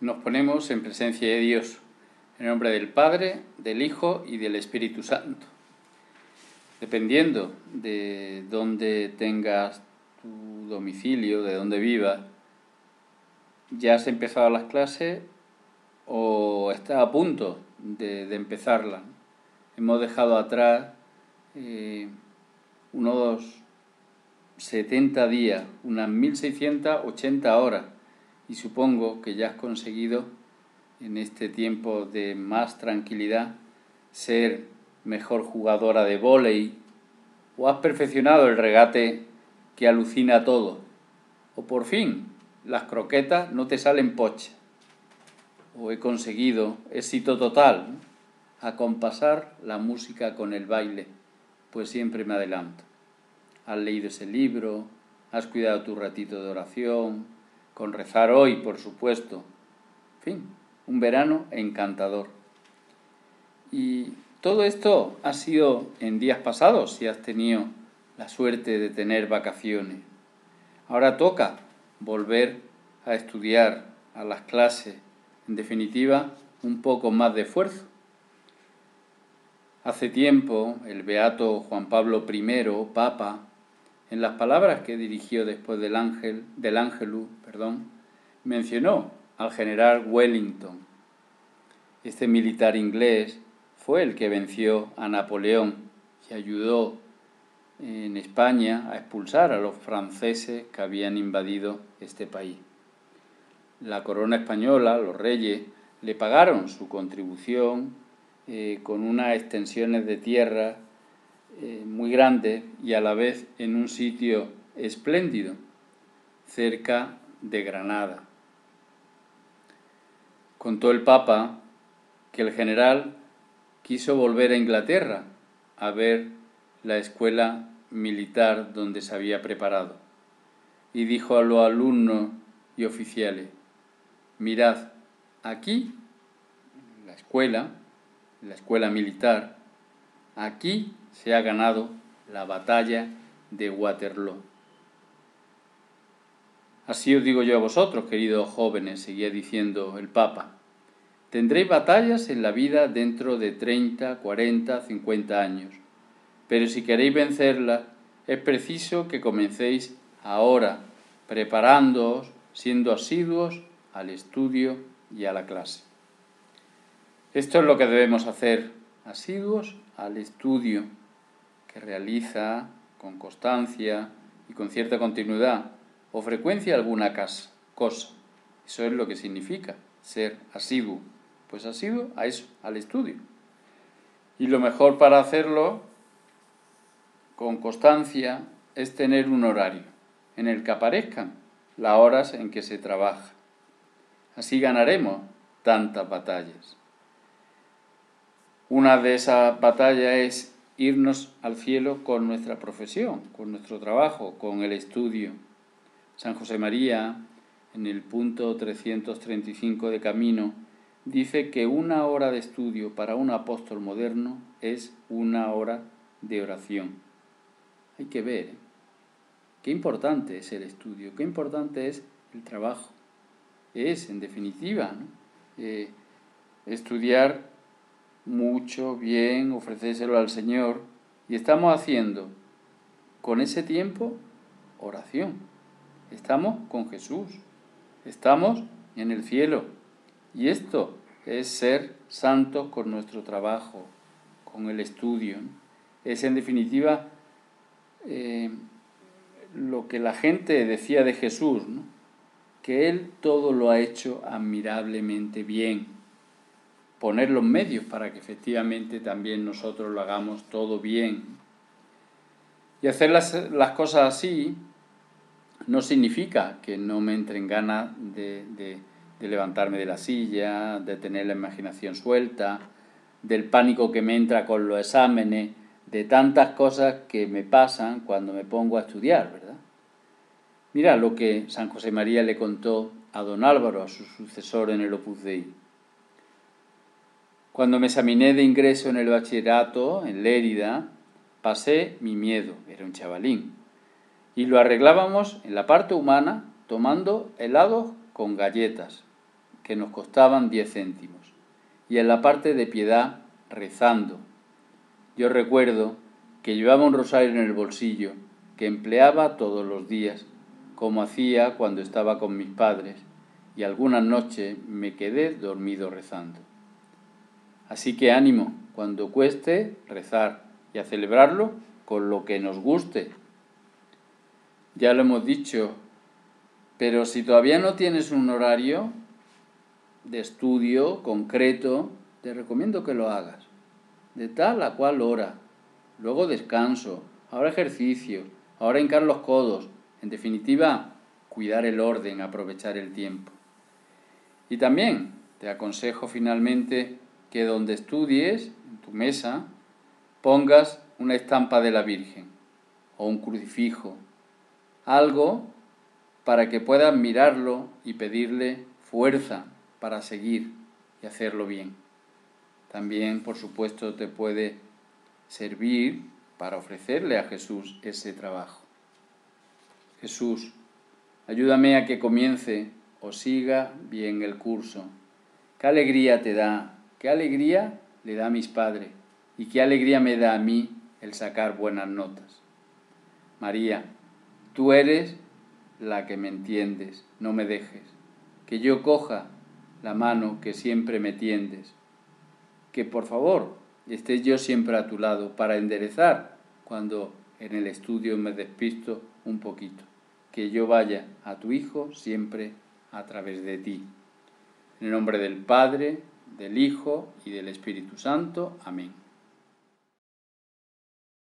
Nos ponemos en presencia de Dios, en nombre del Padre, del Hijo y del Espíritu Santo. Dependiendo de dónde tengas tu domicilio, de dónde vivas, ya has empezado las clases o estás a punto de, de empezarlas. Hemos dejado atrás eh, unos 70 días, unas 1680 horas y supongo que ya has conseguido en este tiempo de más tranquilidad ser mejor jugadora de vóley o has perfeccionado el regate que alucina todo o por fin las croquetas no te salen pocha o he conseguido éxito total a compasar la música con el baile pues siempre me adelanto. Has leído ese libro has cuidado tu ratito de oración con rezar hoy, por supuesto. En fin, un verano encantador. Y todo esto ha sido en días pasados, si has tenido la suerte de tener vacaciones. Ahora toca volver a estudiar a las clases, en definitiva, un poco más de esfuerzo. Hace tiempo, el beato Juan Pablo I, Papa, en las palabras que dirigió después del ángel, del ángelus, perdón, mencionó al general Wellington. Este militar inglés fue el que venció a Napoleón y ayudó en España a expulsar a los franceses que habían invadido este país. La corona española, los reyes, le pagaron su contribución eh, con unas extensiones de tierra eh, muy grande y a la vez en un sitio espléndido, cerca de Granada. Contó el Papa que el general quiso volver a Inglaterra a ver la escuela militar donde se había preparado y dijo a los alumnos y oficiales, mirad, aquí, la escuela, la escuela militar, aquí se ha ganado la batalla de Waterloo. Así os digo yo a vosotros, queridos jóvenes, seguía diciendo el Papa, tendréis batallas en la vida dentro de 30, 40, 50 años, pero si queréis vencerlas, es preciso que comencéis ahora, preparándoos, siendo asiduos al estudio y a la clase. Esto es lo que debemos hacer, asiduos al estudio que realiza con constancia y con cierta continuidad o frecuencia alguna cosa. Eso es lo que significa ser asiduo. Pues asiduo a eso, al estudio. Y lo mejor para hacerlo con constancia es tener un horario en el que aparezcan las horas en que se trabaja. Así ganaremos tantas batallas. Una de esas batallas es irnos al cielo con nuestra profesión, con nuestro trabajo, con el estudio. San José María, en el punto 335 de Camino, dice que una hora de estudio para un apóstol moderno es una hora de oración. Hay que ver ¿eh? qué importante es el estudio, qué importante es el trabajo. Es, en definitiva, eh, estudiar mucho, bien, ofrecérselo al Señor. Y estamos haciendo con ese tiempo oración. Estamos con Jesús. Estamos en el cielo. Y esto es ser santos con nuestro trabajo, con el estudio. Es en definitiva eh, lo que la gente decía de Jesús, que Él todo lo ha hecho admirablemente bien poner los medios para que efectivamente también nosotros lo hagamos todo bien. Y hacer las, cosas así no significa que no me entren ganas de, de levantarme de la silla, de tener la imaginación suelta, del pánico que me entra con los exámenes, de tantas cosas que me pasan cuando me pongo a estudiar, ¿verdad? Mira lo que San José María le contó a don Álvaro, a su sucesor en el Opus Dei. Cuando me examiné de ingreso en el bachillerato, en Lérida, pasé mi miedo, era un chavalín, y lo arreglábamos en la parte humana tomando helados con galletas, que nos costaban diez céntimos, y en la parte de piedad rezando. Yo recuerdo que llevaba un rosario en el bolsillo que empleaba todos los días, como hacía cuando estaba con mis padres, y algunas noches me quedé dormido rezando. Así que ánimo, cuando cueste rezar y a celebrarlo con lo que nos guste. Ya lo hemos dicho, pero si todavía no tienes un horario de estudio concreto, te recomiendo que lo hagas. De tal a cual hora. Luego descanso. Ahora ejercicio. Ahora hincar los codos. En definitiva, cuidar el orden, aprovechar el tiempo. Y también te aconsejo finalmente que donde estudies, en tu mesa, pongas una estampa de la Virgen o un crucifijo, algo para que puedas mirarlo y pedirle fuerza para seguir y hacerlo bien. También, por supuesto, te puede servir para ofrecerle a Jesús ese trabajo. Jesús, ayúdame a que comience o siga bien el curso. Qué alegría te da, qué alegría le da a mis padres y qué alegría me da a mí el sacar buenas notas. María, tú eres la que me entiendes, no me dejes, que yo coja la mano que siempre me tiendes, que por favor estés yo siempre a tu lado para enderezar cuando en el estudio me despisto un poquito, que yo vaya a tu Hijo siempre a través de ti. En el nombre del Padre, del Hijo y del Espíritu Santo. Amén.